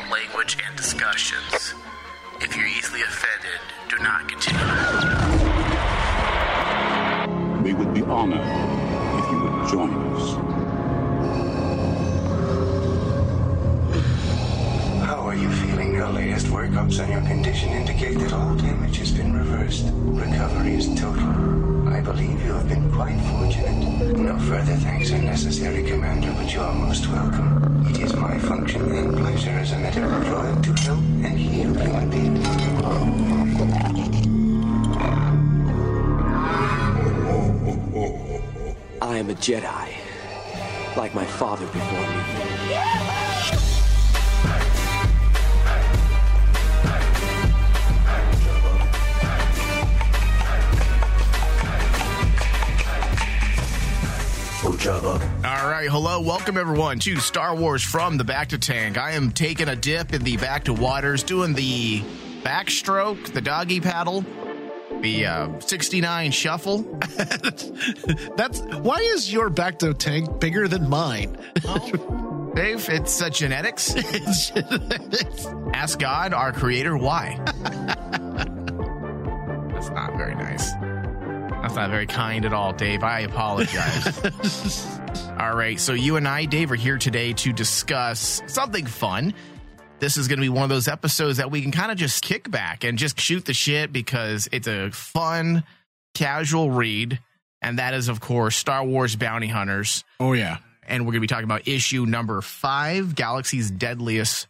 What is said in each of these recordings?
adult language and discussions. If you're easily offended, do not continue. We would be honored if you would join us. How are you feeling? Your latest workups on your condition indicate that all damage has been reversed. Recovery is total. I believe you have been quite fortunate. No further thanks are necessary, Commander, but you are most welcome. It is my function and pleasure as a medical droid to help and heal human beings. I am a Jedi, like my father before me. All right, hello, welcome everyone to Star Wars from the Bacta Tank. I am taking a dip in the bacta waters, doing the backstroke, the doggy paddle, the uh, 69 shuffle. That's why is your bacta tank bigger than mine? Dave, it's uh, genetics. Ask God, our creator, why. That's not very nice. That's not very kind at all, Dave. I apologize. All right, so you and I, Dave, are here today to discuss something fun. This is going to be one of those episodes that we can kind of just kick back and just shoot the shit because it's a fun, casual read. And that is, of course, Star Wars Bounty Hunters Oh yeah. and we're going to be talking about issue number five Galaxy's Deadliest,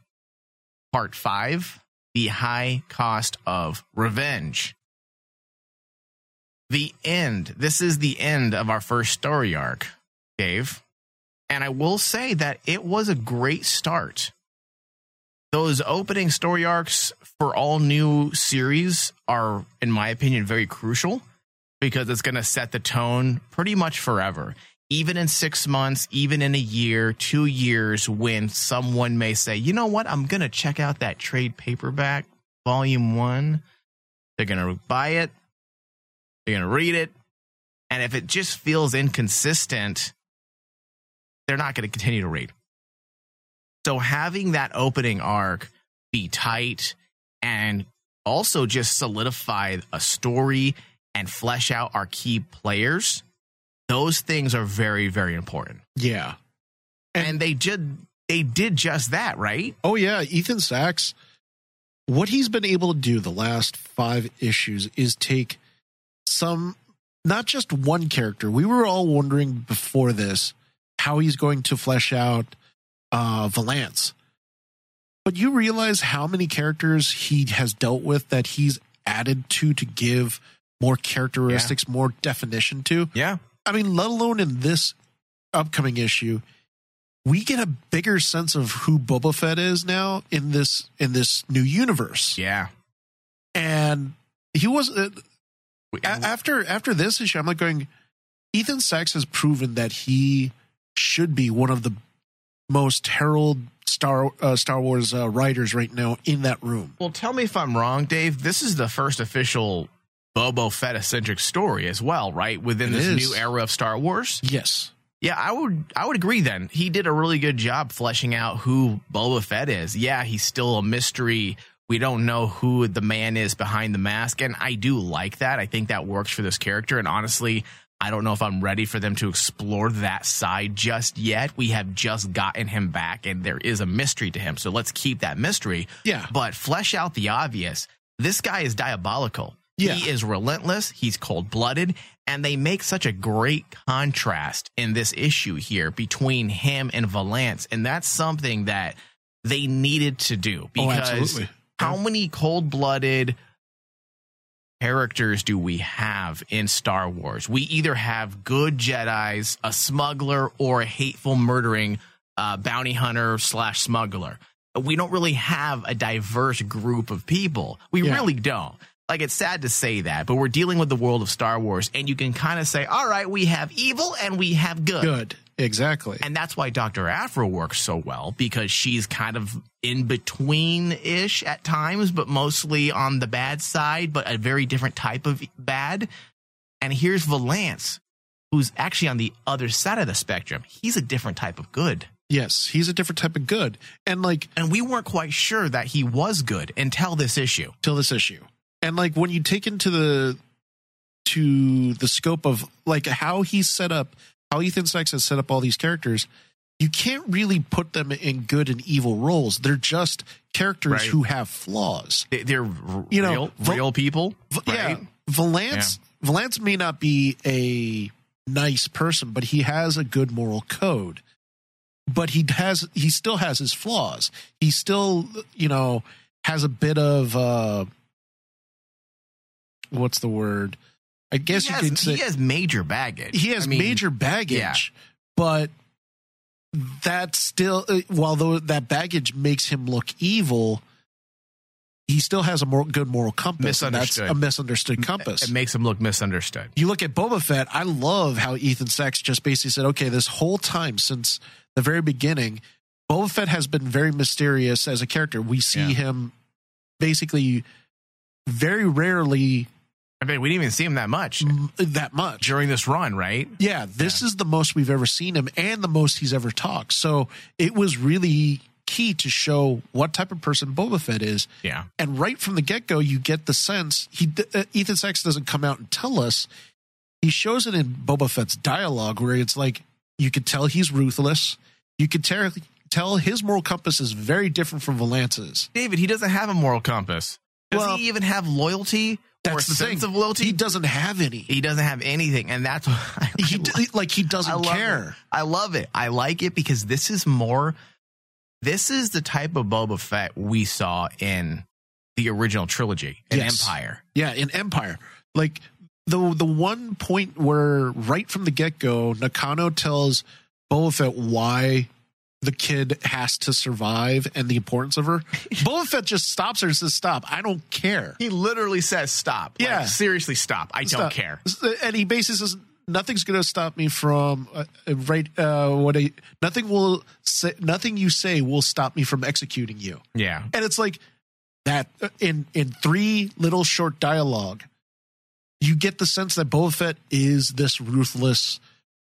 part five The High Cost of Revenge. The end. This is the end of our first story arc, Dave. And I will say that it was a great start. Those opening story arcs for all new series are, in my opinion, very crucial because it's going to set the tone pretty much forever. Even in six months, even in a year, two years, when someone may say, you know what, I'm going to check out that trade paperback, volume one. They're going to buy it, they're going to read it. And if it just feels inconsistent, they're not going to continue to read. So having that opening arc be tight and also just solidify a story and flesh out our key players, those things are very, very important. Yeah. And, they did they did just that, right? Oh yeah. Ethan Sacks. What he's been able to do the last five issues is take some, not just one character. We were all wondering before this how he's going to flesh out uh, Valance. But you realize how many characters he has dealt with that he's added to to give more characteristics, more definition to. Yeah. I mean, let alone in this upcoming issue, we get a bigger sense of who Boba Fett is now in this in this new universe. Yeah. And he was uh, after after this issue, I'm like going. Ethan Sacks has proven that he should be one of the most herald Star uh, Star Wars uh, writers right now in that room. Well, tell me if I'm wrong, Dave. This is the first official Boba Fett eccentric story as well, right? Within It this is. new era of Star Wars. Yes. Yeah, I would I would agree then. He did a really good job fleshing out who Boba Fett is. Yeah, he's still a mystery. We don't know who the man is behind the mask, and I do like that. I think that works for this character. And honestly, I don't know if I'm ready for them to explore that side just yet. We have just gotten him back, and there is a mystery to him. So let's keep that mystery. Yeah. But flesh out the obvious. This guy is diabolical. Yeah. He is relentless. He's cold blooded. And they make such a great contrast in this issue here between him and Valance. And that's something that they needed to do Oh, because absolutely. how many cold blooded characters do we have in Star Wars? We either have good Jedi's, a smuggler, or a hateful murdering uh, bounty hunter slash smuggler. We don't really have a diverse group of people. We Yeah. really don't. Like it's sad to say that, but we're dealing with the world of Star Wars, and you can kind of say, "All right, we have evil and we have good." Good. Exactly. And that's why Dr. Aphra works so well because she's kind of in between ish at times, but mostly on the bad side, but a very different type of bad. And here's Valance, who's actually on the other side of the spectrum. He's a different type of good. Yes, he's a different type of good. And like And we weren't quite sure that he was good until this issue. till this issue. And like when you take into the to the scope of like how he's set up, how Ethan Sacks has set up all these characters, you can't really put them in good and evil roles. They're just characters Right. who have flaws. They- They're r- You know, real, Val- real people. V- right? Yeah, Valance Valance may not be a nice person, but he has a good moral code. But he has he still has his flaws. He still, you know, has a bit of uh what's the word? I guess he, you has, could say he has major baggage. he has I mean, major baggage, yeah. but that still, uh, while though that baggage makes him look evil, he still has a good moral compass. and That's a misunderstood compass. It makes him look misunderstood. you look at Boba Fett. I love how Ethan Sacks just basically said, "Okay, this whole time since the very beginning, Boba Fett has been very mysterious as a character. We see Yeah. him basically very rarely I mean, we didn't even see him that much that much." during this run, right? Yeah, this is the most we've ever seen him and the most he's ever talked. So it was really key to show what type of person Boba Fett is. Yeah. And right from the get go, you get the sense he uh, Ethan Sacks doesn't come out and tell us. He shows it in Boba Fett's dialogue where it's like you could tell he's ruthless. You could tell tell his moral compass is very different from Valance's. David, he doesn't have a moral compass. Does Well, he even have loyalty That's the sense thing. of loyalty? He doesn't have any. He doesn't have anything, and that's why I, He, d like he doesn't love care. It. I love it. I like it because this is more. This is the type of Boba Fett we saw in the original trilogy in Yes. Empire. Yeah, in Empire. Like the the one point where right from the get go, Nakano tells Boba Fett why the kid has to survive and the importance of her. Boba Fett just stops her and says, "Stop! I don't care." He literally says, "Stop." Like, Yeah. seriously, stop. I don't care. And he basically says, "Nothing's going to stop me from uh, uh, right. Uh, what a, nothing will say. Nothing you say will stop me from executing you." Yeah. and it's like that uh, in in three little short dialogue you get the sense that Boba Fett is this ruthless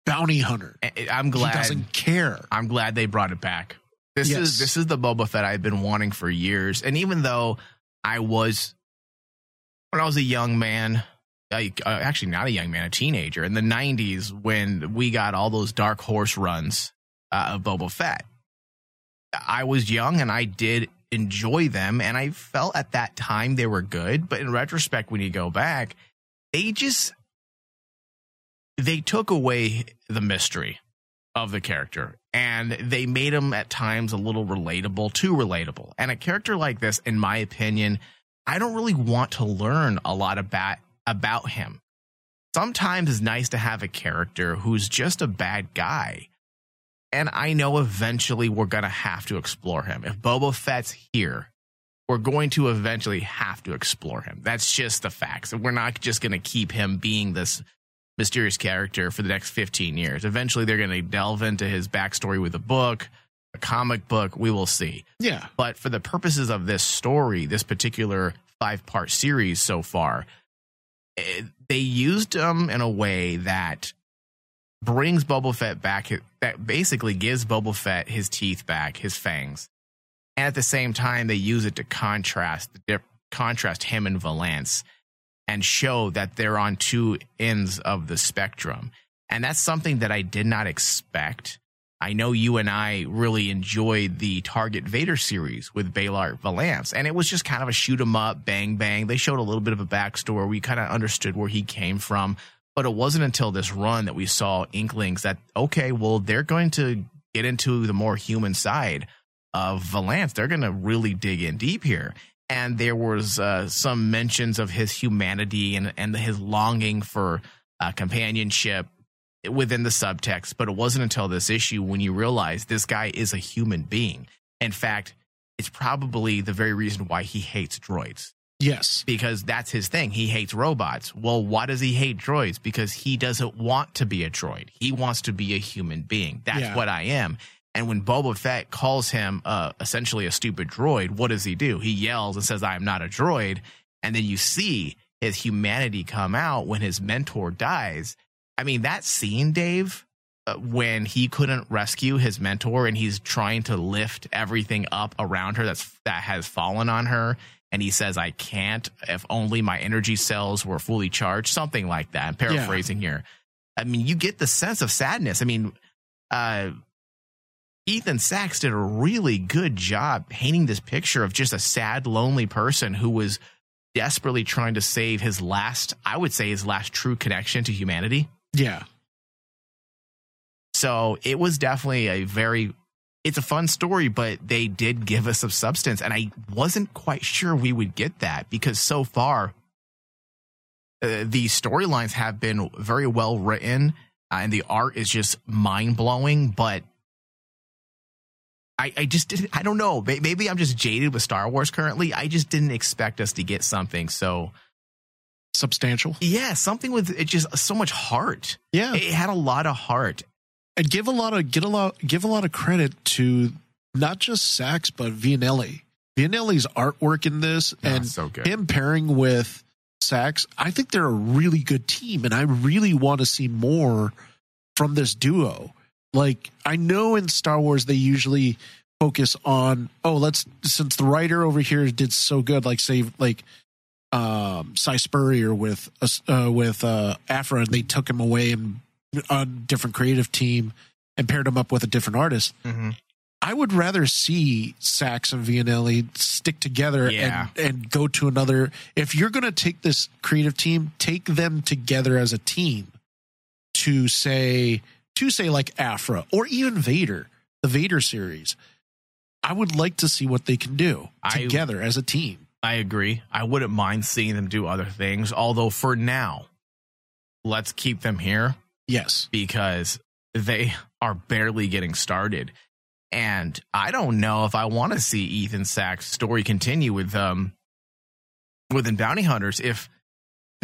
bounty hunter I'm he glad. doesn't care I'm glad they brought it back. This Yes. is this is the Boba Fett I've been wanting for years. And even though I was when I was a young man, like uh, actually not a young man, a teenager in the '90s when we got all those Dark Horse runs uh, of Boba Fett, I was young and I did enjoy them, and I felt at that time they were good. But in retrospect, when you go back, they just they took away the mystery of the character and they made him at times a little relatable, too relatable. And a character like this, in my opinion, I don't really want to learn a lot about about him. Sometimes it's nice to have a character who's just a bad guy. And I know eventually we're going to have to explore him. If Boba Fett's here, we're going to eventually have to explore him. That's just the facts. We're not just going to keep him being this mysterious character for the next 15 years. Eventually, they're going to delve into his backstory with a book, a comic book. We will see. yeah But for the purposes of this story, this particular five part series so far, eh, they used him in a way that brings Boba Fett back, that basically gives Boba Fett his teeth back, his fangs. And at the same time, they use it to contrast, contrast him and Valance and show that they're on two ends of the spectrum. And that's something that I did not expect. I know you and I really enjoyed the Target Vader series with Beilert Valance, and it was just kind of a shoot 'em up, bang bang. They showed a little bit of a backstory. We kind of understood where he came from, but it wasn't until this run that we saw inklings that okay, well, they're going to get into the more human side of Valance. They're going to really dig in deep here. And there was uh, some mentions of his humanity and and his longing for uh, companionship within the subtext, but it wasn't until this issue when you realize this guy is a human being. In fact, it's probably the very reason why he hates droids yes because that's his thing. He hates robots. Well, why does he hate droids? Because he doesn't want to be a droid. He wants to be a human being. That's Yeah. what I am. And when Boba Fett calls him uh, essentially a stupid droid, what does he do? He yells and says, I am not a droid. And then you see his humanity come out when his mentor dies. I mean, that scene, Dave, uh, when he couldn't rescue his mentor and he's trying to lift everything up around her that's that has fallen on her and he says i can't if only my energy cells were fully charged something like that i'm paraphrasing here i mean you get the sense of sadness i mean uh ethan sacks did a really good job painting this picture of just a sad lonely person who was desperately trying to save his last i would say his last true connection to humanity Yeah. so it was definitely a very it's a fun story, but they did give us some substance. And I wasn't quite sure we would get that because so far uh, the storylines have been very well written uh, and the art is just mind blowing. But I, I just didn't, I don't know. Maybe I'm just jaded with Star Wars currently. I just didn't expect us to get something. So, Substantial. yeah, something with it just so much heart. Yeah. It had a lot of heart. and give a lot of get a lot give a lot of credit to not just Sacks but Vianelli. Vianelli's artwork in this Yeah, and so good. him pairing with Sacks, I think they're a really good team, and I really want to see more from this duo. Like I know in Star Wars they usually focus on oh let's since the writer over here did so good like say like um Si Spurrier with uh, with uh Aphra and they took him away and a different creative team and paired him up with a different artist. Mm-hmm. I would rather see Sacks and Vianelli stick together Yeah. and, and go to another. If you're going to take this creative team, take them together as a team to say, to say like Aphra or even Vader, the Vader series. I would like to see what they can do I- together as a team. I agree. I wouldn't mind seeing them do other things. Although for now, let's keep them here Yes. because they are barely getting started. And I don't know if I want to see Ethan Sacks' story continue with um within Bounty Hunters if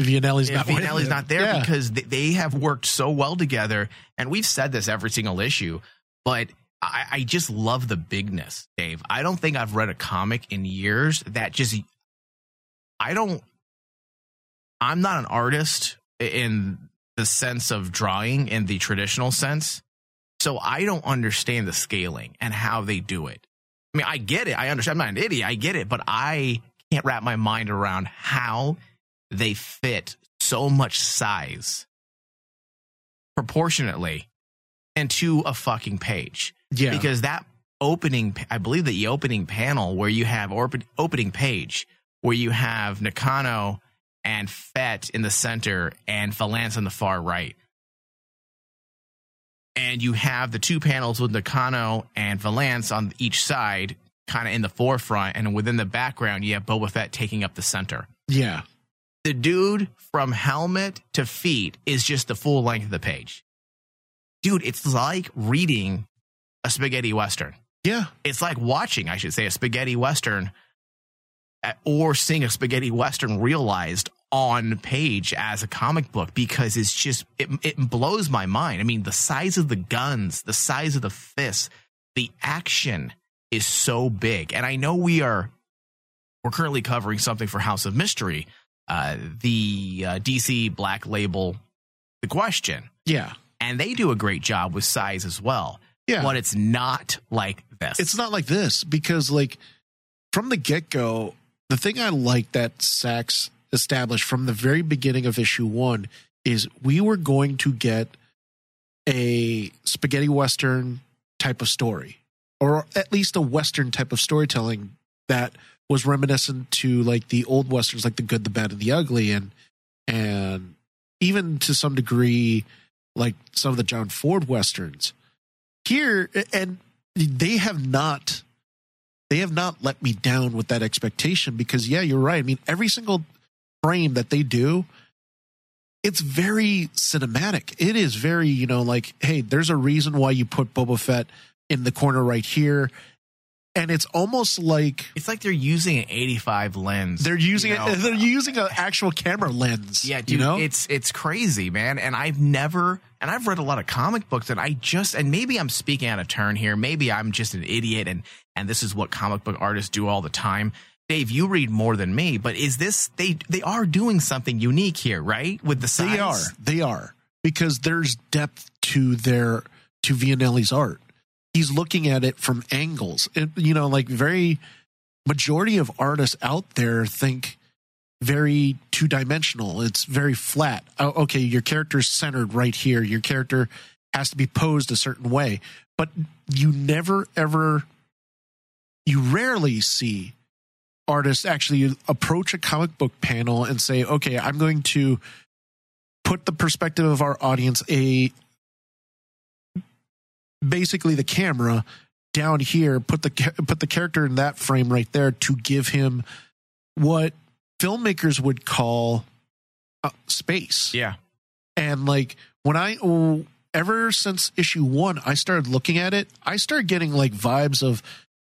Vianelli's not, Vianelli's not there Yeah. because they, they have worked so well together. And we've said this every single issue, but I, I just love the bigness, Dave. I don't think I've read a comic in years that just, I don't, I'm not an artist in the sense of drawing in the traditional sense. So I don't understand the scaling and how they do it. I mean, I get it. I understand. I'm not an idiot. I get it, but I can't wrap my mind around how they fit so much size proportionately into a fucking page. yeah. Because that opening, I believe the opening panel where you have open, opening page where you have Nakano and Fett in the center and Valance on the far right. And you have the two panels with Nakano and Valance on each side, kind of in the forefront, and within the background, you have Boba Fett taking up the center yeah. The dude from helmet to feet is just the full length of the page. Dude, it's like reading a spaghetti western. Yeah. It's like watching, I should say, a spaghetti western or seeing a spaghetti western realized on page as a comic book because it's just it, it blows my mind. I mean, the size of the guns, the size of the fists, the action is so big. And I know we are we're currently covering something for House of Mystery, uh, the uh, DC Black Label, The Question, Yeah. and they do a great job with size as well. Yeah. but it's not like this. it's not like this because like from the get-go the thing i like that Sacks established from the very beginning of issue one is we were going to get a spaghetti western type of story or at least a western type of storytelling that was reminiscent to like the old westerns like the good the bad and the ugly and and even to some degree like some of the john ford westerns. Here and they have not they have not let me down with that expectation because yeah you're right. I mean every single frame that they do it's very cinematic. It is very you know like hey there's a reason why you put boba fett in the corner right here and it's almost like It's like they're using an 85 lens. they're using you know? it they're using an actual camera lens Yeah, dude, you know it's it's crazy, man. And I've never and I've read a lot of comic books and I just and maybe I'm speaking out of turn here. Maybe I'm just an idiot and and this is what comic book artists do all the time. Dave, you read more than me, but is this they they are doing something unique here, right? With the size. They are. They are. Because there's depth to their to Vianelli's art. He's looking at it from angles. It, you know, like very majority of artists out there think very two dimensional. It's very flat. Oh, okay, your character's centered right here. Your character has to be posed a certain way, but you never ever, you rarely see artists actually approach a comic book panel and say, okay, I'm going to put the perspective of our audience a basically the camera down here put the put the character in that frame right there to give him what filmmakers would call uh, space Yeah. and like when i oh, ever since issue 1 i started looking at it i started getting like vibes of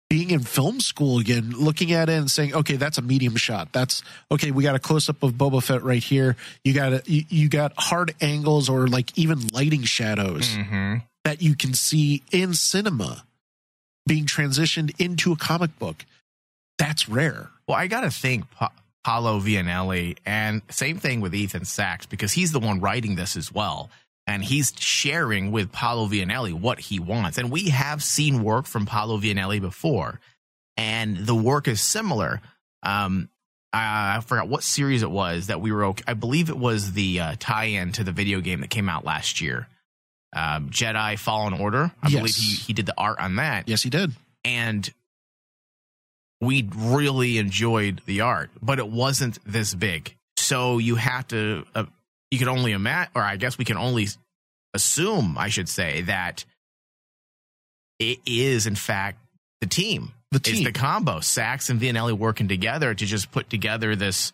being in film school again looking at it and saying okay that's a medium shot that's okay we got a close up of boba fett right here you got a, you, you got hard angles or like even lighting shadows Mm-hmm. That you can see in cinema being transitioned into a comic book. That's rare. Well, I got to think pa- Paolo Vianelli, and same thing with Ethan Sacks because he's the one writing this as well. And he's sharing with Paolo Vianelli what he wants. And we have seen work from Paolo Vianelli before, and the work is similar. Um, I, forgot what series it was that we were. I believe it was the uh, tie-in to the video game that came out last year, um, Jedi Fallen Order. I Yes. believe he he did the art on that Yes, he did. and we really enjoyed the art, but it wasn't this big. So you have to, uh, you can only imagine, or I guess we can only assume, I should say, that it is in fact the team. The It's team. the combo. Sacks and Vianelli working together to just put together this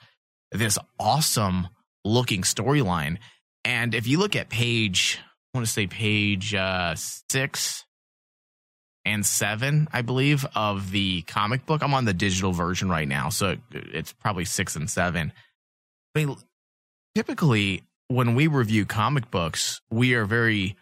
this awesome looking storyline. And if you look at page, want to say page uh, six and seven, I believe, of the comic book. I'm on the digital version right now, so it's probably six and seven. I mean, typically when we review comic books, we are very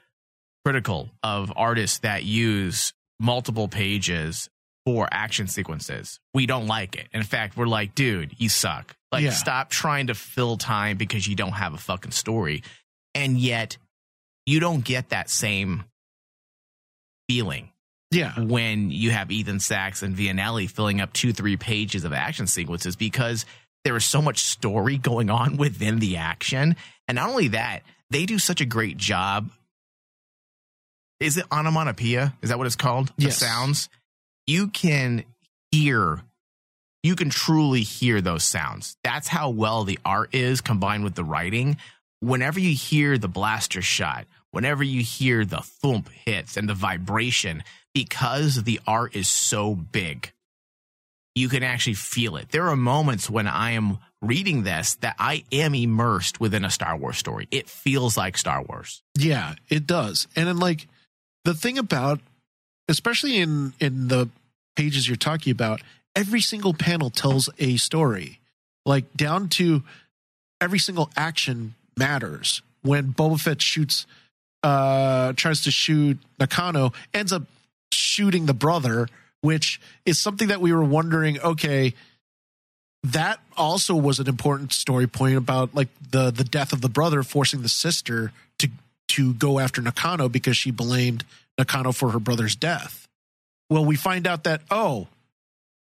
critical of artists that use multiple pages for action sequences. We don't like it. In fact, we're like, dude, you suck. Like, Yeah. stop trying to fill time because you don't have a fucking story. And yet, you don't get that same feeling yeah. when you have Ethan Sacks and Vianelli filling up two, three pages of action sequences because there is so much story going on within the action. And not only that, they do such a great job. Is it onomatopoeia? Is that what it's called? Yes. The sounds. You can hear, you can truly hear those sounds. That's how well the art is combined with the writing. Whenever you hear the blaster shot, whenever you hear the thump hits and the vibration, because the art is so big, you can actually feel it. There are moments when I am reading this that I am immersed within a Star Wars story. It feels like Star Wars. Yeah, it does. And then like the thing about especially in in the pages you're talking about, every single panel tells a story. Like down to every single action matters. When Boba Fett shoots uh tries to shoot Nakano, ends up shooting the brother, which is something that we were wondering, okay, that also was an important story point about like the the death of the brother forcing the sister to to go after Nakano because she blamed Nakano for her brother's death. Well, we find out that oh,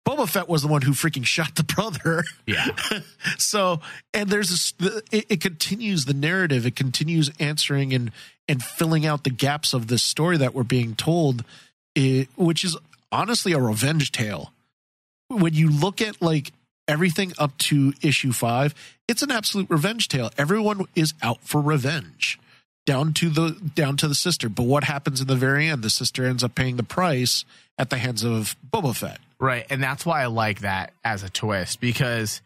Boba Fett was the one who freaking shot the brother. Yeah. so, and there's this, it, it continues the narrative. It continues answering and and filling out the gaps of this story that we're being told, it, which is honestly a revenge tale. When you look at like everything up to issue five, it's an absolute revenge tale. Everyone is out for revenge, down to the down to the sister. But what happens in the very end? The sister ends up paying the price at the hands of Boba Fett. Right. And that's why I like that as a twist because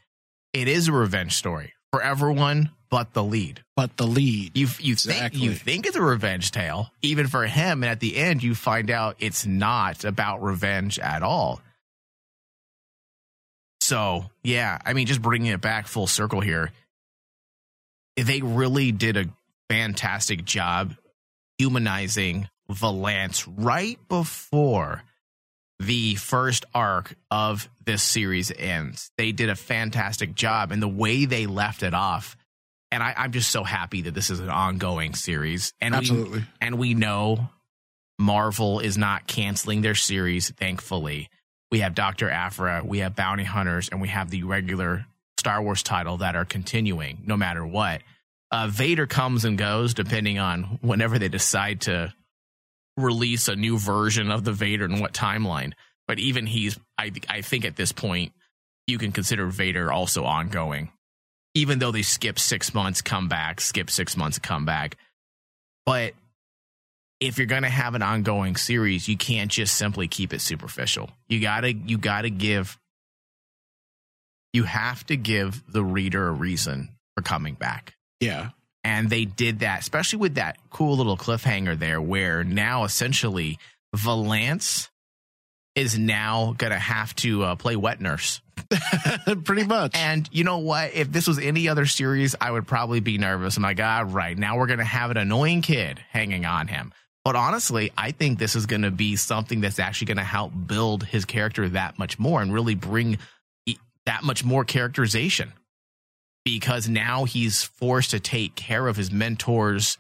it is a revenge story for everyone but the lead. But the lead, You you Exactly. think you think it's a revenge tale, even for him, and at the end you find out it's not about revenge at all. So yeah, I mean, just bringing it back full circle here, they really did a fantastic job humanizing Valance right before the first arc of this series ends. They did a fantastic job, and the way they left it off. And I, I'm just so happy that this is an ongoing series, and absolutely. we and we know Marvel is not canceling their series, thankfully. We have Dr. Aphra, we have Bounty Hunters, and we have the regular Star Wars title that are continuing no matter what. Uh, Vader comes and goes depending on whenever they decide to release a new version of the Vader and what timeline. But even he's, I, I think at this point, you can consider Vader also ongoing, even though they skip six months, come back, skip six months, come back. But if you're going to have an ongoing series, you can't just simply keep it superficial. You gotta, you gotta give, you have to give the reader a reason for coming back. Yeah. And they did that, especially with that cool little cliffhanger there, where now essentially Valance is now going to have to uh, play wet nurse. Pretty much. And you know what? If this was any other series, I would probably be nervous. I'm like, ah, right. Now we're going to have an annoying kid hanging on him. But honestly, I think this is going to be something that's actually going to help build his character that much more and really bring that much more characterization because now he's forced to take care of his mentor's,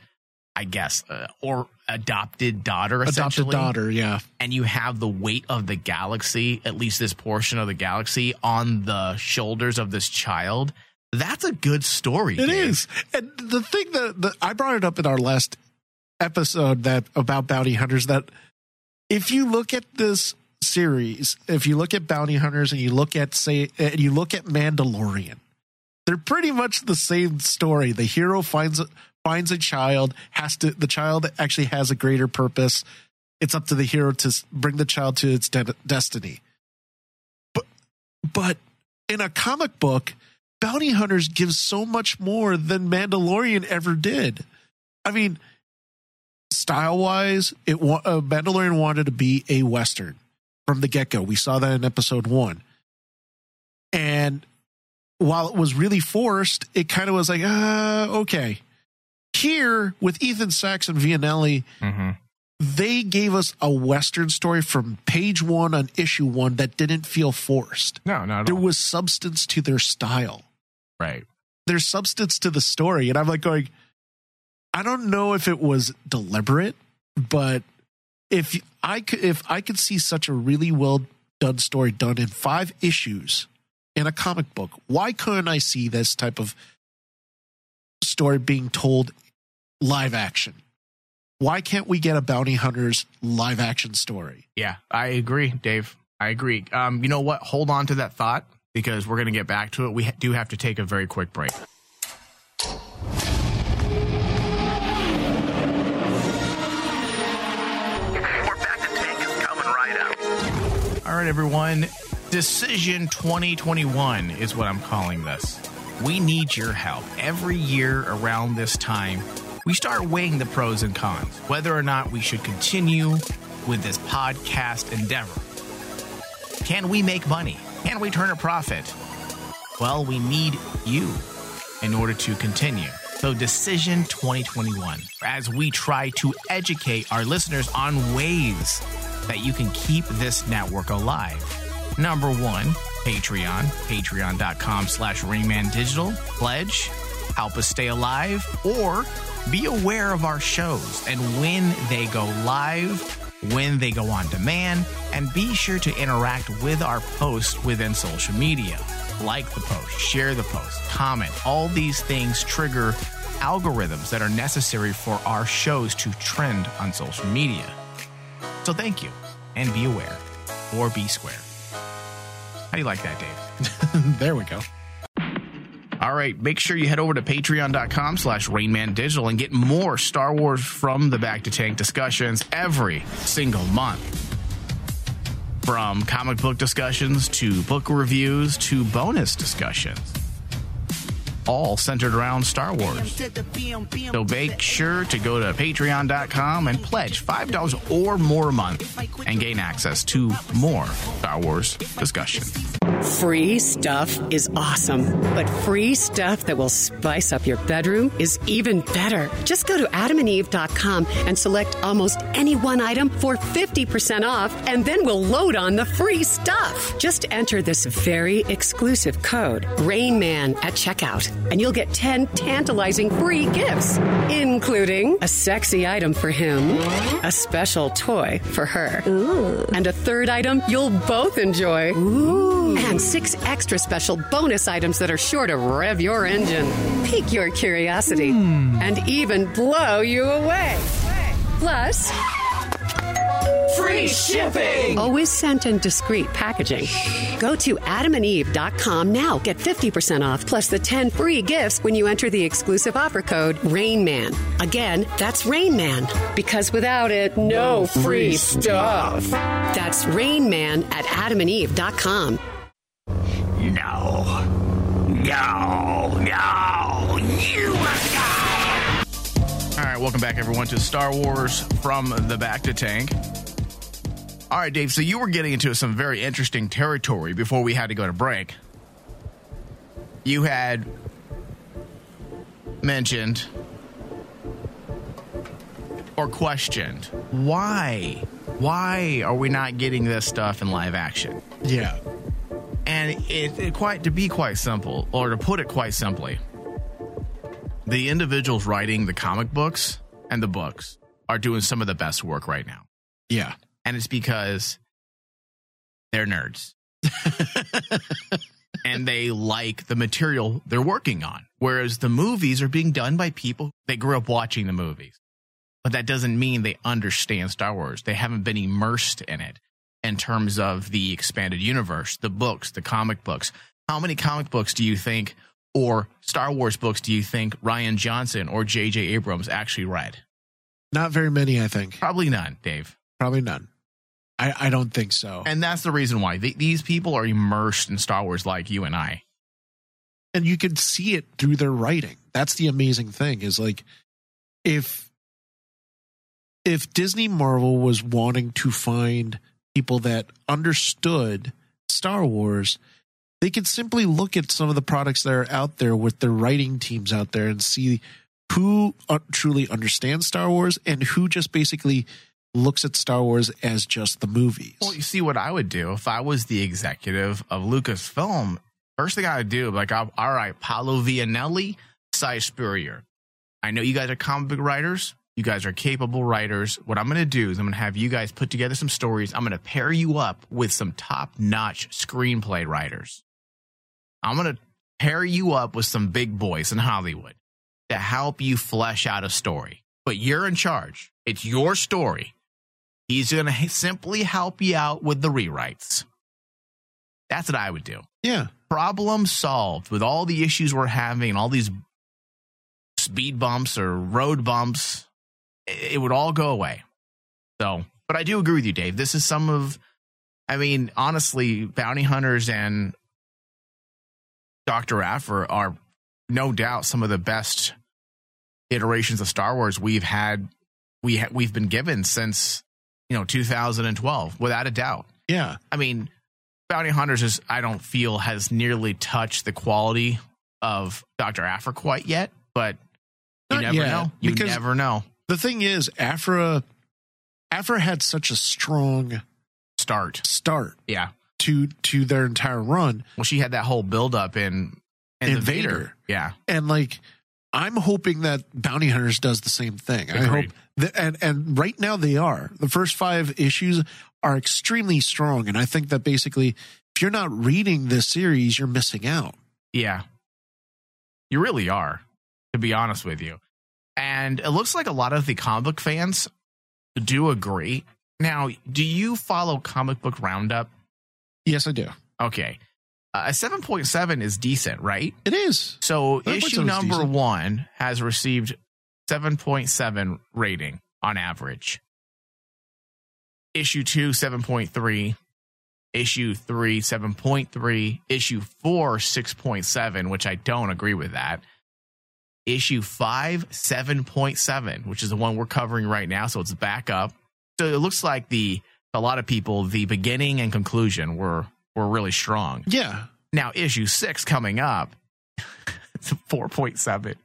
I guess, uh, or adopted daughter, essentially. Adopted daughter, yeah. And you have the weight of the galaxy, at least this portion of the galaxy, on the shoulders of this child. That's a good story. It is, And the thing that, that I brought it up in our last episode that about bounty hunters that if you look at this series, if you look at bounty hunters and you look at say and you look at Mandalorian, they're pretty much the same story. The hero finds finds a child, has to the child actually has a greater purpose. It's up to the hero to bring the child to its de- destiny. But but in a comic book, bounty hunters give so much more than Mandalorian ever did. I mean, style wise, it uh, Mandalorian wanted to be a western from the get go. We saw that in episode one, while it was really forced, it kind of was like, uh, okay. Here with Ethan Sacks and Vianelli, Mhm. they gave us a western story from page one on issue one that didn't feel forced. No, not at There all. was substance to their style right. there's substance to the story and i'm like going i don't know if it was deliberate but if i could if i could see such a really well done story done in five issues in a comic book why couldn't i see this type of story being told live action why can't we get a bounty hunters live action story Yeah, I agree, Dave. I agree. Um, you know what? Hold on to that thought because we're going to get back to it. We ha- do have to take a very quick break. We're bacta tank is coming right up. All right, everyone. Decision 2021 is what I'm calling this. We need your help. Every year around this time, we start weighing the pros and cons, whether or not we should continue with this podcast endeavor. Can we make money? Can we turn a profit? Well, we need you in order to continue. So, Decision 2021, as we try to educate our listeners on ways that you can keep this network alive. Number one, Patreon, patreon.com slash Rainman Digital. Pledge, help us stay alive, or be aware of our shows and when they go live, when they go on demand, and be sure to interact with our posts within social media. Like the post, share the post, comment. All these things trigger algorithms that are necessary for our shows to trend on social media. So thank you, and be aware, or be square. How do you like that, Dave? there we go All right, make sure you head over to patreon.com slash Rainman Digital and get more Star Wars from the Bacta Tank discussions every single month. From comic book discussions to book reviews to bonus discussions. All centered around Star Wars. So make sure to go to patreon.com and pledge $5 or more a month and gain access to more Star Wars discussion. Free stuff is awesome, but free stuff that will spice up your bedroom is even better. Just go to adamandeve.com and select almost any one item for 50% off, and then we'll load on the free stuff. Just enter this very exclusive code, RAINMAN, at checkout. And you'll get 10 tantalizing free gifts, including a sexy item for him, a special toy for her, and a third item you'll both enjoy. And six extra special bonus items that are sure to rev your engine, pique your curiosity, hmm. and even blow you away. Plus, Free shipping! Always sent in discreet packaging. Go to adamandeve.com now. Get 50% off plus the 10 free gifts when you enter the exclusive offer code RAINMAN. Again, that's RAINMAN. Because without it, no free stuff. That's RAINMAN at adamandeve.com. No. No. No. You must go! All right, welcome back, everyone, to Star Wars from the Bacta Tank. All right, Dave, so you were getting into some very interesting territory before we had to go to break. You had mentioned or questioned why why are we not getting this stuff in live action Yeah. and it, it quite to be quite simple or to put it quite simply the individuals writing the comic books and the books are doing some of the best work right now Yeah. And it's because they're nerds. And they like the material they're working on. Whereas the movies are being done by people that grew up watching the movies. But that doesn't mean they understand star wars. They haven't been immersed in it in terms of the expanded universe the books the comic books. How many comic books do you think or star wars books do you think rian johnson or jj abrams actually read? Not very many, I think. probably none dave. Probably none. I, I don't think so. And that's the reason why Th- these people are immersed in Star Wars like you and I. and you can see it through their writing. That's the amazing thing is like if if Disney Marvel was wanting to find people that understood Star Wars, they could simply look at some of the products that are out there with their writing teams out there and see who uh, truly understands Star Wars and who just basically looks at Star Wars as just the movies. Well, you see what I would do if I was the executive of Lucasfilm. First thing I would do, like, I'll- all right, Paolo Vianelli, Si Spurrier. I know you guys are comic book writers. You guys are capable writers. What I'm going to do is I'm going to have you guys put together some stories. I'm going to pair you up with some top notch screenplay writers. I'm going to pair you up with some big boys in Hollywood to help you flesh out a story. But you're in charge. It's your story. He's going to simply help you out with the rewrites. That's what I would do. yeah. Problem solved with all the issues we're having, all these speed bumps or road bumps. It it would all go away. So, but I do agree with you, Dave. This is some of, I mean, honestly, Bounty Hunters and Dr. Aphra are no doubt some of the best iterations of Star Wars we've had, we ha- we've been given since, you know, 2012, without a doubt. Yeah. I mean, Bounty Hunters is I don't feel has nearly touched the quality of Doctor Aphra quite yet, but you Not never yet, know. You because- never know. The thing is, Aphra Aphra had such a strong Start, start yeah. to to their entire run Well, she had that whole build up in in, Vader. Vader. yeah. and like i'm hoping that bounty hunters does the same thing i hope Agreed. And and right now they are the first five issues are extremely strong and i think that basically if you're not reading this series you're missing out Yeah. You really are, to be honest with you. And it looks like a lot of the comic book fans do agree. Now, do you follow Comic Book Roundup? yes i do Okay. Uh, a 7.7 is decent, right? it is So issue number decent. one has received 7.7 rating on average. Issue two, 7.3. Issue three, 7.3. Issue four, 6.7, which I don't agree with that. Issue five, 7.7, which is the one we're covering right now. So it's back up. So it looks like the, a lot of people, the beginning and conclusion were, were really strong. yeah Now, issue six coming up, it's a 4.7.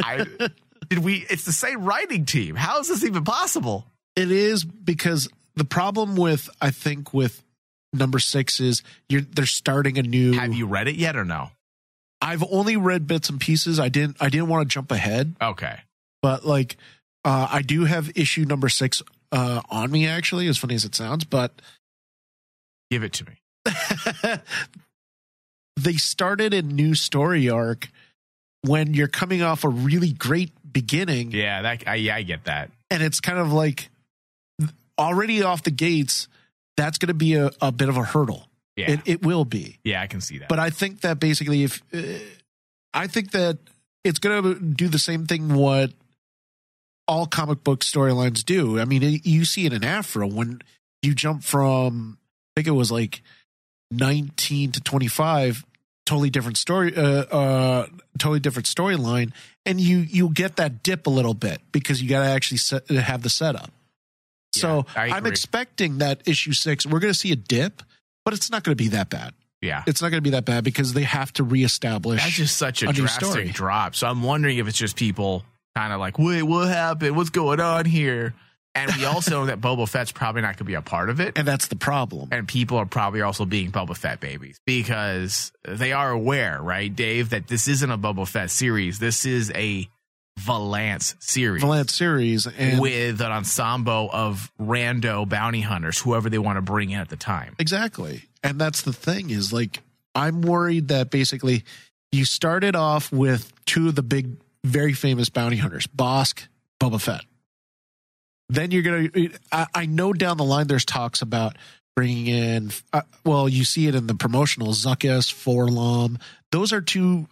I did we it's the same writing team. How is this even possible? it is because the problem with i think with number six is you're they're starting a new Have you read it yet or no? I've only read bits and pieces. I didn't I didn't want to jump ahead, Okay. but like uh, I do have issue number six uh, on me. Actually, as funny as it sounds, but Give it to me. they started a new story arc when you're coming off a really great beginning, Yeah, that I, yeah, I get that. and it's kind of like already off the gates. That's going to be a, a bit of a hurdle. Yeah. It, it will be. yeah, I can see that. But I think that basically, if uh, I think that it's going to do the same thing what all comic book storylines do. I mean, it, you see it in Aphra when you jump from I think it was like nineteen to twenty five, totally different story, uh, uh, totally different storyline, and you you get that dip a little bit because you got to actually set, have the setup. so I I'm expecting that issue six, we're going to see a dip, but it's not going to be that bad yeah. it's not going to be that bad because they have to reestablish. That's just such a, a drastic drop. So I'm wondering if it's just people kind of like, wait, what happened? What's going on here? And we also know that Boba Fett's probably not going to be a part of it. and that's the problem. And people are probably also being Boba Fett babies because they are aware, right, Dave, that this isn't a Boba Fett series. This is a Valance series Valance series and with an ensemble of rando bounty hunters, whoever they want to bring in at the time. exactly, and that's the thing is like I'm worried that basically you started off with two of the big, very famous bounty hunters, Bossk, Boba Fett. Then you're gonna. I, I know down the line there's talks about bringing in. Uh, well, you see it in the promotional Zuckuss, 4-LOM. Those are two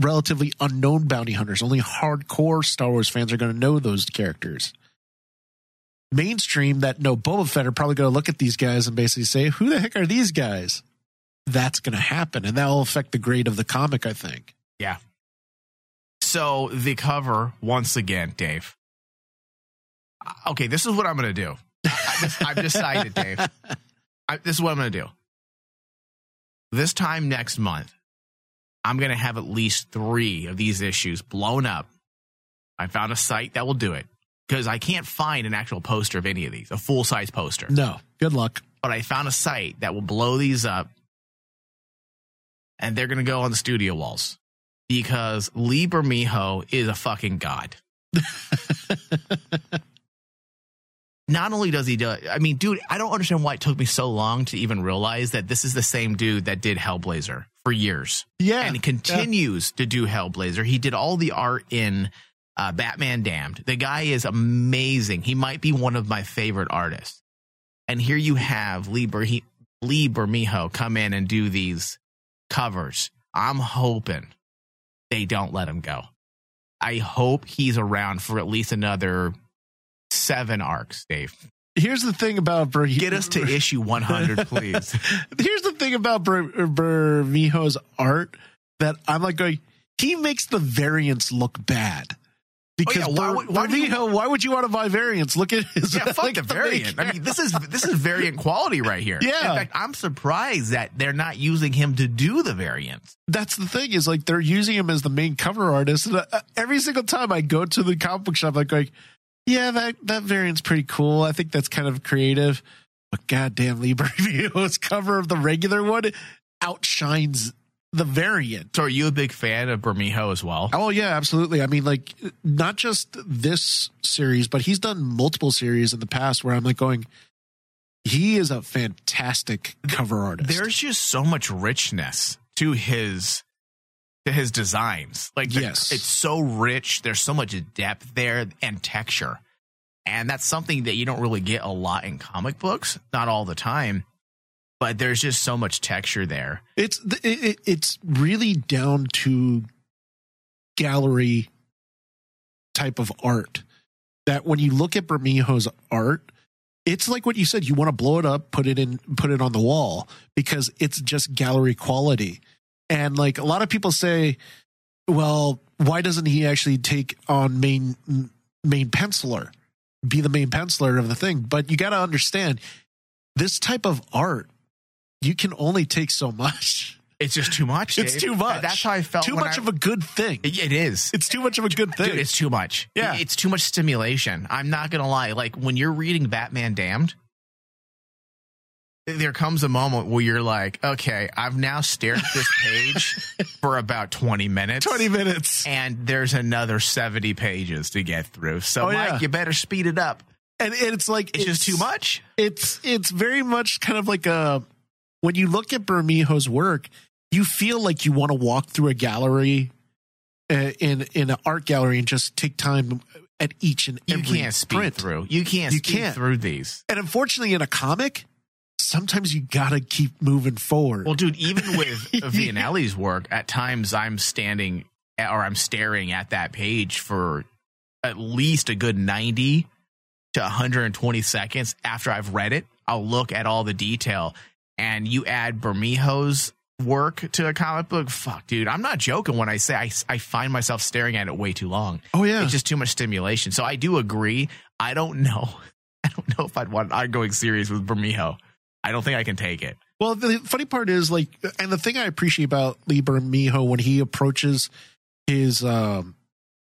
relatively unknown bounty hunters. Only hardcore Star Wars fans are going to know those characters. Mainstream that know Boba Fett are probably going to look at these guys and basically say, "Who the heck are these guys?" That's going to happen, and that will affect the grade of the comic. I think. Yeah. So the cover, once again, Dave. Okay, this is what I'm going to do. I've decided, Dave. I, this is what I'm going to do. This time next month, I'm going to have at least three of these issues blown up. I found a site that will do it because I can't find an actual poster of any of these, a full size poster. No, good luck. But I found a site that will blow these up and they're going to go on the studio walls because Lee Bermejo is a fucking god. Not only does he do it, I mean, dude, I don't understand why it took me so long to even realize that this is the same dude that did Hellblazer for years Yeah, and he continues to do Hellblazer. He did all the art in uh, Batman Damned. The guy is amazing. He might be one of my favorite artists. And here you have Lee, Ber- Lee Bermejo come in and do these covers. I'm hoping they don't let him go. I hope he's around for at least another seven arcs, Dave. Here's the thing about Ber- Get us to issue 100, please. Here's the thing about Ber- Bermejo's art that I'm like going. He makes the variants look bad. Because Oh, yeah, why Ber- would- why do you- Bermejo, why would you want to buy variants? Look at his Yeah, fuck like, the variant. main- I mean, this is this is variant quality right here. Yeah. In fact, I'm surprised that they're not using him to do the variants. that's the thing is like they're using him as the main cover artist. And, uh, every single time I go to the comic book shop, I'm like, going, yeah, that that variant's pretty cool. I think that's kind of creative. But goddamn, Bermejo's cover of the regular one outshines the variant. So, are you a big fan of Bermejo as well? Oh yeah, absolutely. I mean, like not just this series, but he's done multiple series in the past where I'm like going. He is a fantastic cover artist. There's just so much richness to his to his designs. Like, Yes. it's so rich. There's so much depth there and texture, and that's something that you don't really get a lot in comic books. Not all the time, but there's just so much texture there. It's it, it, it's really down to gallery type of art. That when you look at Bermejo's art, it's like what you said. You want to blow it up, put it in, put it on the wall because it's just gallery quality. And like a lot of people say, well, why doesn't he actually take on main main penciler, be the main penciler of the thing? But you got to understand, this type of art, you can only take so much. It's just too much. It's Dave. too much. That's how I felt. Too much I- of a good thing. It is. It's too much of a good thing. Dude, it's too much. Yeah. It's too much stimulation. I'm not going to lie. Like when you're reading Batman Damned, there comes a moment where you're like, okay, I've now stared at this page for about 20 minutes. 20 minutes. And there's another 70 pages to get through. So, Oh, Mike, yeah. you better speed it up. And, it's like It's, just too much. It's it's very much kind of like a when you look at Bermejo's work, you feel like you want to walk through a gallery uh, in in an art gallery and just take time at each and You can't speed print. through. You can't You can't. through these. And unfortunately, in a comic, sometimes you gotta keep moving forward. Well, dude, even with Villanelli's work, at times I'm standing at- or I'm staring at that page for at least a good 90 to 120 seconds after I've read it. I'll look at all the detail and you add Bermejo's work to a comic book. Fuck, dude. I'm not joking when I say I, I find myself staring at it way too long. oh yeah, It's just too much stimulation. So I do agree. I don't know. I don't know if I'd want an ongoing series with Bermejo. I don't think I can take it. Well, the funny part is like, and the thing I appreciate about Lee Bermejo when he approaches his um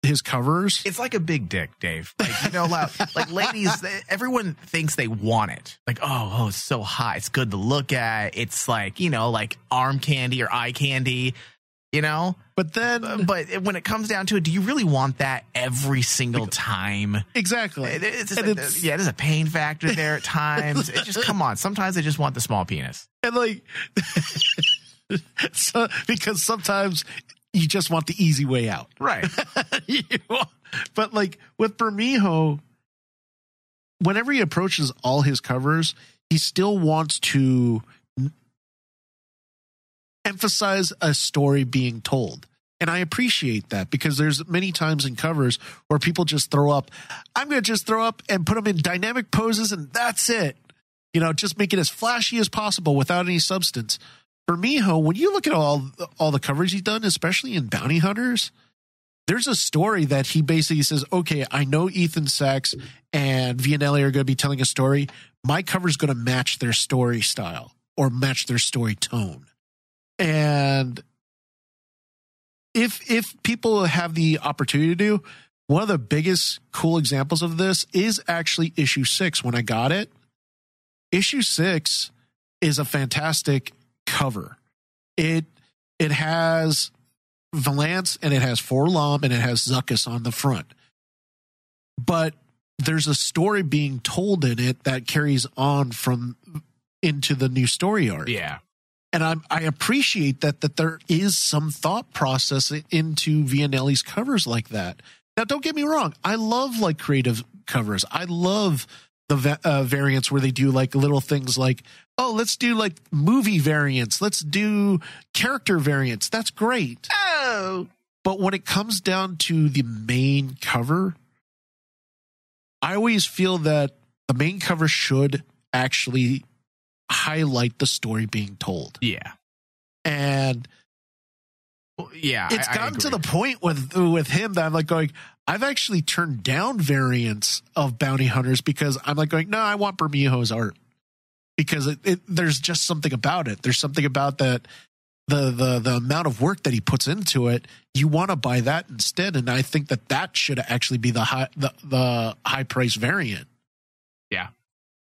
his covers, It's like a big dick, Dave. Like you know, like, like ladies, they- everyone thinks they want it. Like, oh, oh, it's so hot. It's good to look at. It's like you know, like arm candy or eye candy. You know, but then Uh, but when it comes down to it, do you really want that every single time? exactly, It- It's just And like, it's- yeah, there's a pain factor there at times. It just come on. Sometimes I just want the small penis. and like, so, because sometimes you just want the easy way out. Right. But like with Bermejo, whenever he approaches all his covers, he still wants to emphasize a story being told. And I appreciate that because there's many times in covers where people just throw up, I'm going to just throw up and put them in dynamic poses and that's it. You know, just make it as flashy as possible without any substance. Bermejo, when you look at all all the covers he's done, especially in Bounty Hunters, there's a story that he basically says, okay, I know Ethan Sacks and Villanelli are going to be telling a story. My cover's going to match their story style or match their story tone. And if if people have the opportunity to do, one of the biggest cool examples of this is actually issue six when I got it. Issue six is a fantastic cover. It it has Valance and it has 4-LOM and it has Zuckuss on the front. But there's a story being told in it that carries on from into the new story arc. Yeah. And I'm, I appreciate that that there is some thought process into Villanelli's covers like that. Now, don't get me wrong. I love like creative covers. I love the uh, variants where they do like little things like, oh, let's do like movie variants. Let's do character variants. That's great. Oh. But when it comes down to the main cover, I always feel that the main cover should actually highlight the story being told. Yeah. And Well, yeah. it's I- I gotten to the point with with him that I'm like going, I've actually turned down variants of bounty hunters because I'm like going, no, I want Bermejo's art because it, it there's just something about it. There's something about that the the the amount of work that he puts into it. You want to buy that instead, and I think that that should actually be the high the the high price variant.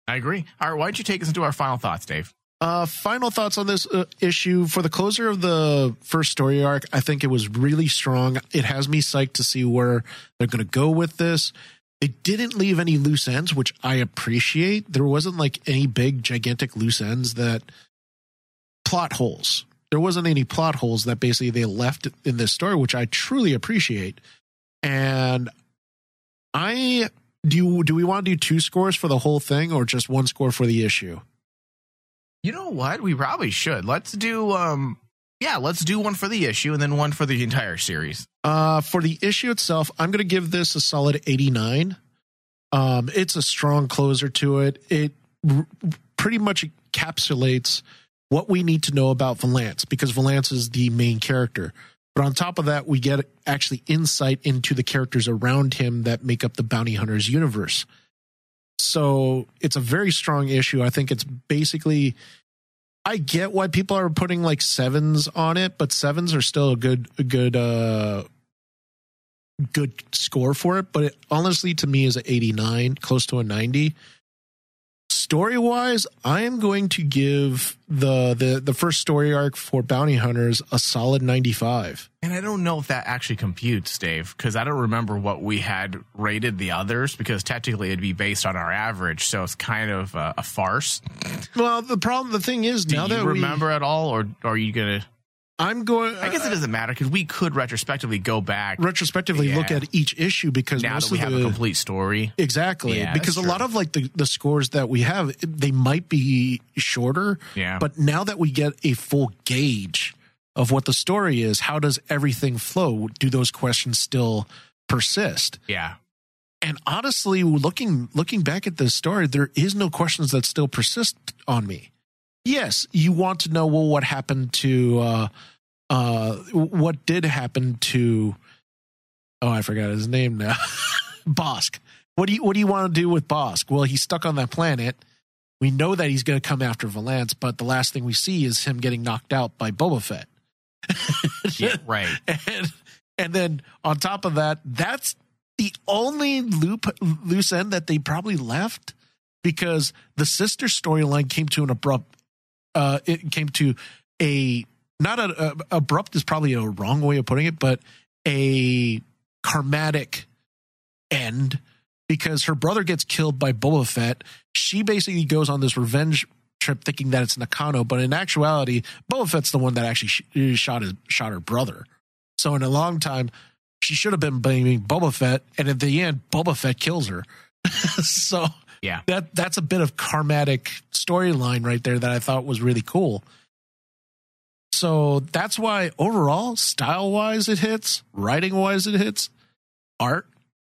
I agree. All right. Why don't you take us into our final thoughts, Dave? Uh, final thoughts on this uh, issue for the closer of the first story arc. I think it was really strong. It has me psyched to see where they're going to go with this. They didn't leave any loose ends, which I appreciate. There wasn't like any big, gigantic loose ends that plot holes. There wasn't any plot holes that basically they left in this story, which I truly appreciate. And I do. You, do we want to do two scores for the whole thing, or just one score for the issue? You know what? We probably should. Let's do um yeah, let's do one for the issue and then one for the entire series. Uh, for the issue itself, I'm going to give this a solid 89. Um, it's a strong closer to it. It r- pretty much encapsulates what we need to know about Valance because Valance is the main character. But on top of that, we get actually insight into the characters around him that make up the Bounty Hunters universe. So it's a very strong issue. I think it's basically I get why people are putting like sevens on it, but sevens are still a good a good uh good score for it. But it honestly to me is an 89, close to a 90. Story wise, I am going to give the, the the first story arc for Bounty Hunters a solid 95. And I don't know if that actually computes, Dave, because I don't remember what we had rated the others, because technically it'd be based on our average. So it's kind of a, a farce. Well, the problem, the thing is, Do now you that remember at all, or, or are you going to? we, I'm going. I guess it uh, doesn't matter because we could retrospectively go back retrospectively look at each issue because now most that we of have the, a complete story. Exactly. Yeah, because a lot of like the, the scores that we have, they might be shorter. Yeah. But now that we get a full gauge of what the story is, how does everything flow? Do those questions still persist? Yeah. And honestly, looking looking back at this story, there is no questions that still persist on me. Yes, you want to know well what happened to uh uh what did happen to oh I forgot his name now. Bossk. What do you what do you want to do with Bossk? Well, he's stuck on that planet. We know that he's going to come after Valance, but the last thing we see is him getting knocked out by Boba Fett. Yeah. Right. and and then on top of that, that's the only loop loose end that they probably left because the sister storyline came to an abrupt. Uh, it came to a not a, a abrupt is probably a wrong way of putting it, but a karmatic end because her brother gets killed by Boba Fett. She basically goes on this revenge trip thinking that it's Nakano, but in actuality, Boba Fett's the one that actually sh- shot his, shot her brother. So in a long time, she should have been blaming Boba Fett, and at the end, Boba Fett kills her. so Yeah. that that's a bit of karmatic storyline right there that I thought was really cool. So that's why overall, style wise, it hits. Writing wise, it hits. Art,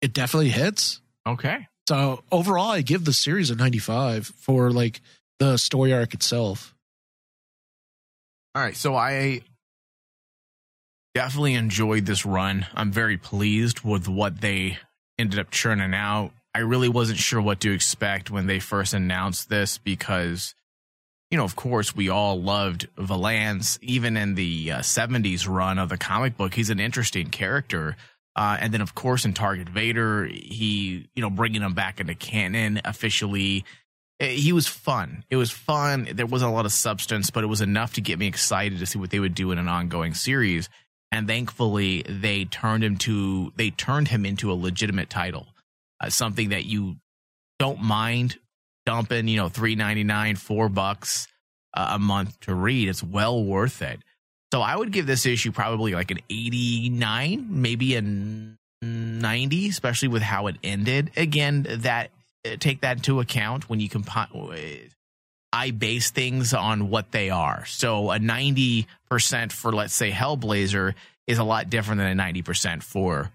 it definitely hits. Okay. So overall, I give the series a 95 for like the story arc itself. All right. So I definitely enjoyed this run. I'm very pleased with what they ended up churning out. I really wasn't sure what to expect when they first announced this because, you know, of course, we all loved Valance. Even in the uh, 70s run of the comic book, he's an interesting character. Uh, and then, of course, in Target Vader, he, you know, bringing him back into canon officially eh, he was fun. It was fun. There wasn't a lot of substance, but it was enough to get me excited to see what they would do in an ongoing series. And thankfully, they turned him to they turned him into a legitimate title, uh, something that you don't mind dumping. You know, three ninety nine, four bucks uh, a month to read. It's well worth it. So I would give this issue probably like an eighty nine, maybe a ninety, especially with how it ended. Again, that uh, take that into account when you compile. I base things on what they are. So a 90% for, let's say, Hellblazer is a lot different than a 90% for,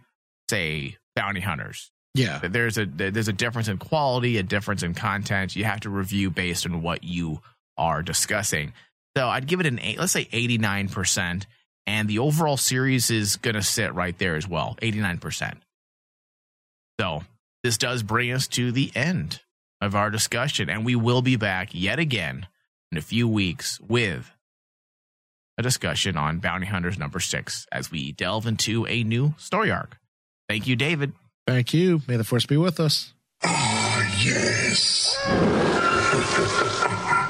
say, Bounty Hunters. Yeah. There's a there's a difference in quality, a difference in content. You have to review based on what you are discussing. So I'd give it an eight, let's say 89%. And the overall series is going to sit right there as well, 89%. So this does bring us to the end of our discussion, and we will be back yet again in a few weeks with a discussion on Bounty Hunters number six as we delve into a new story arc. Thank you, David. Thank you. May the force be with us. Ah, yes.